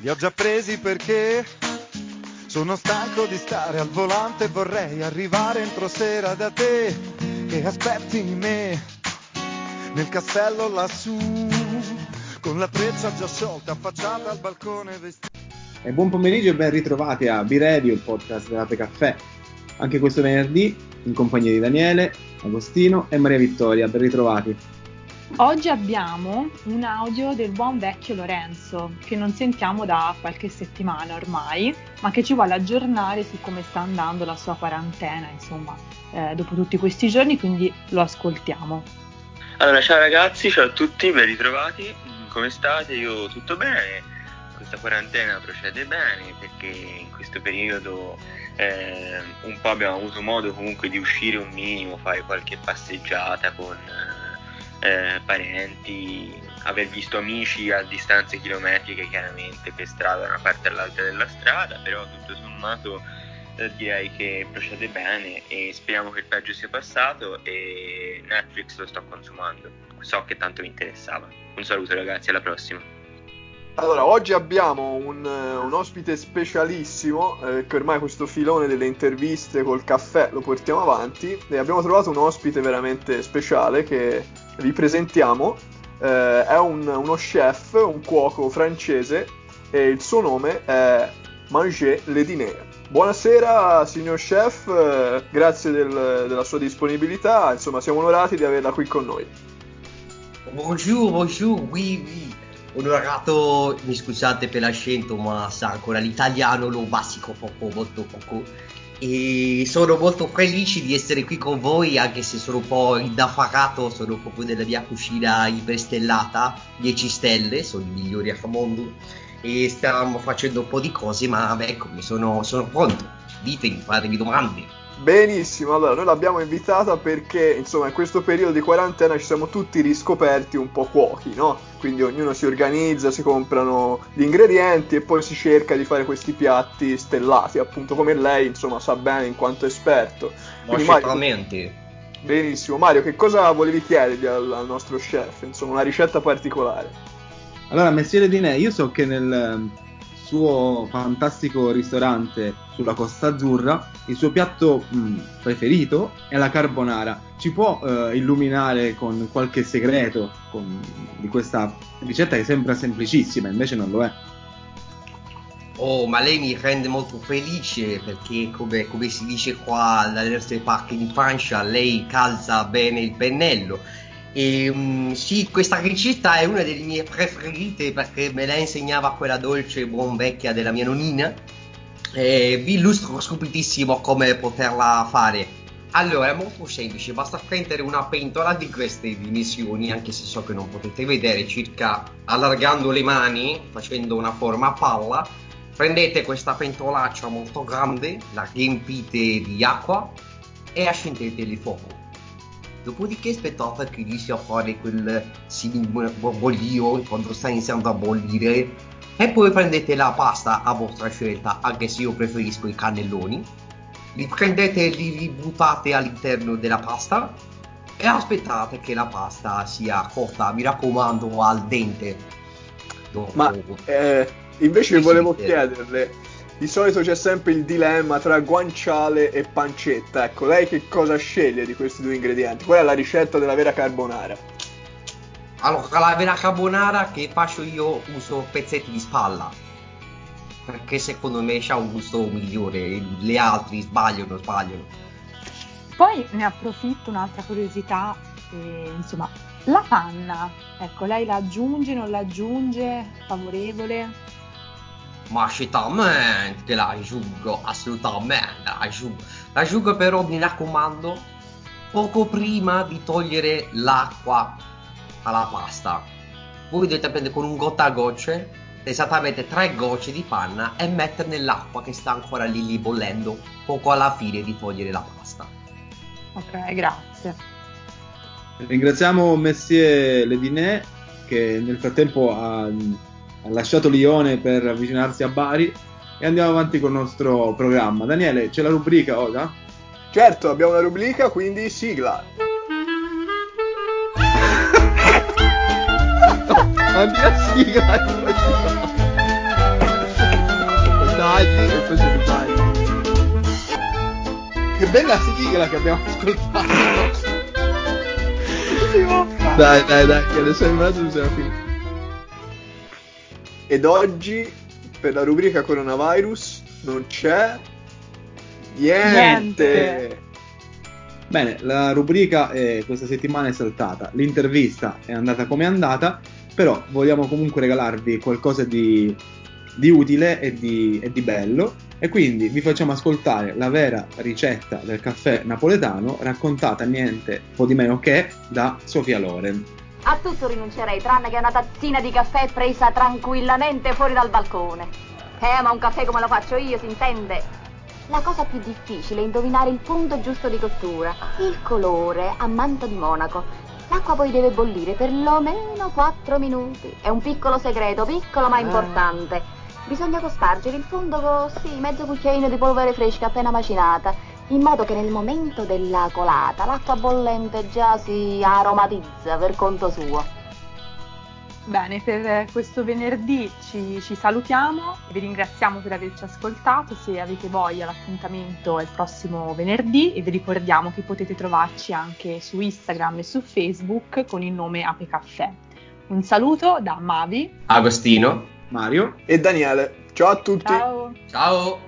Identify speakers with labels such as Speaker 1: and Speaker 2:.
Speaker 1: Li ho già presi perché sono stanco di stare al volante vorrei arrivare entro sera da te che aspetti me nel castello lassù con la treccia già sciolta affacciata al balcone vestita.
Speaker 2: E buon pomeriggio e ben ritrovati a B-Radio, il podcast dell'Ape Caffè. Anche questo venerdì in compagnia di Daniele, Agostino e Maria Vittoria. Ben ritrovati.
Speaker 3: Oggi abbiamo un audio del buon vecchio Lorenzo che non sentiamo da qualche settimana ormai, ma che ci vuole aggiornare su come sta andando la sua quarantena, insomma, eh, dopo tutti questi giorni, quindi lo ascoltiamo.
Speaker 4: Allora, ciao ragazzi, ciao a tutti, ben ritrovati. Come state? Io tutto bene. Questa quarantena procede bene perché in questo periodo eh, un po' abbiamo avuto modo comunque di uscire un minimo, fare qualche passeggiata con eh, parenti, aver visto amici a distanze chilometriche chiaramente per strada da una parte all'altra della strada, però tutto sommato eh, direi che procede bene e speriamo che il peggio sia passato e Netflix lo sto consumando, so che tanto mi interessava. Un saluto ragazzi, alla prossima.
Speaker 5: Allora, oggi abbiamo un, un ospite specialissimo, eh, che ormai questo filone delle interviste col caffè lo portiamo avanti e abbiamo trovato un ospite veramente speciale che vi presentiamo. Eh, è un, uno chef, un cuoco francese e il suo nome è Manger Lediner. Buonasera signor chef, eh, grazie del, della sua disponibilità, insomma siamo onorati di averla qui con noi.
Speaker 6: Bonjour, bonjour, oui, oui onorato, mi scusate per l'accento, ma sa ancora l'italiano lo basico poco, molto poco. E sono molto felice di essere qui con voi, anche se sono un po' indaffarato, sono proprio nella mia cucina iperstellata, 10 stelle, sono i migliori a mondo. E stiamo facendo un po' di cose, ma ecco, sono, sono pronto. Ditemi, fatemi domande.
Speaker 5: Benissimo, allora noi l'abbiamo invitata perché insomma in questo periodo di quarantena ci siamo tutti riscoperti un po' cuochi, no? Quindi ognuno si organizza, si comprano gli ingredienti e poi si cerca di fare questi piatti stellati, appunto come lei insomma sa bene in quanto esperto.
Speaker 6: Quindi, Mario,
Speaker 5: benissimo, Mario che cosa volevi chiedergli al, al nostro chef? Insomma una ricetta particolare.
Speaker 2: Allora, Messiere Dinè, io so che nel suo fantastico ristorante sulla Costa Azzurra, il suo piatto mh, mm, preferito è la carbonara. Ci può eh, illuminare con qualche segreto con, di questa ricetta che sembra semplicissima, invece non lo è?
Speaker 6: Oh, ma lei mi rende molto felice perché, come, come si dice qua dalle nostre parti in Francia, lei calza bene il pennello e um, sì, questa ricetta è una delle mie preferite perché me la insegnava quella dolce e buon vecchia della mia nonnina. E vi illustro subitissimo come poterla fare. Allora, è molto semplice, basta prendere una pentola di queste dimensioni, anche se so che non potete vedere, circa allargando le mani, facendo una forma a palla. Prendete questa pentolaccia molto grande, la riempite di acqua e accendete il fuoco Dopodiché aspettate che inizia a fare quel bollio quando sta iniziando a bollire e poi prendete la pasta a vostra scelta, anche se io preferisco i cannelloni. Li prendete e li ributtate all'interno della pasta e aspettate che la pasta sia cotta, mi raccomando, al dente.
Speaker 5: Dopo. Ma eh, invece volevo chiederle, di solito c'è sempre il dilemma tra guanciale e pancetta. Ecco, lei che cosa sceglie di questi due ingredienti? Qual è la ricetta della vera carbonara?
Speaker 6: Allora, la vera carbonara che faccio io uso pezzetti di spalla. Perché secondo me c'ha un gusto migliore, le altre sbagliano, sbagliano.
Speaker 3: Poi ne approfitto un'altra curiosità, eh, insomma, la panna, ecco, lei la aggiunge, non la aggiunge, favorevole?
Speaker 6: Ma certamente la aggiungo, assolutamente la aggiungo. La aggiungo però, mi raccomando, poco prima di togliere l'acqua alla pasta. Voi dovete prendere con un goccia a gocce, esattamente tre gocce di panna e mettere nell'acqua che sta ancora lì, lì bollendo, poco alla fine di togliere la pasta.
Speaker 3: Ok, grazie.
Speaker 2: Ringraziamo Messie Ledinè che nel frattempo ha ha lasciato Lione per avvicinarsi a Bari e andiamo avanti con il nostro programma. Daniele, c'è la rubrica oh, Oda?
Speaker 5: Certo, abbiamo la rubrica, quindi sigla.
Speaker 2: no, la mia sigla eh, è questa. Tagli e poi se tagli. Che bella sigla che abbiamo ascoltato. dai, dai, dai, che adesso è arrivato bisogna finire.
Speaker 5: Ed oggi, per la rubrica coronavirus, non c'è niente.
Speaker 3: Niente.
Speaker 2: Bene, la rubrica eh, questa settimana è saltata, l'intervista è andata come è andata, però vogliamo comunque regalarvi qualcosa di, di utile e di, e di bello e quindi vi facciamo ascoltare la vera ricetta del caffè napoletano raccontata niente po' di meno che da Sofia Loren.
Speaker 7: A tutto rinuncerei, tranne che una tazzina di caffè presa tranquillamente fuori dal balcone. Eh, ma un caffè come lo faccio io, si intende? La cosa più difficile è indovinare il punto giusto di cottura, il colore a manto di monaco. L'acqua poi deve bollire perlomeno 4 minuti. È un piccolo segreto, piccolo ma importante. Bisogna cospargere il fondo con, sì, mezzo cucchiaino di polvere fresca appena macinata, in modo che nel momento della colata l'acqua bollente già si aromatizza per conto suo.
Speaker 3: Bene, per questo venerdì ci, ci salutiamo, vi ringraziamo per averci ascoltato, se avete voglia l'appuntamento è il prossimo venerdì e vi ricordiamo che potete trovarci anche su Instagram e su Facebook con il nome Ape Caffè. Un saluto da Mavi.
Speaker 6: Agostino.
Speaker 2: Mario?
Speaker 5: E Daniele. Ciao a tutti.
Speaker 3: Ciao!
Speaker 6: Ciao.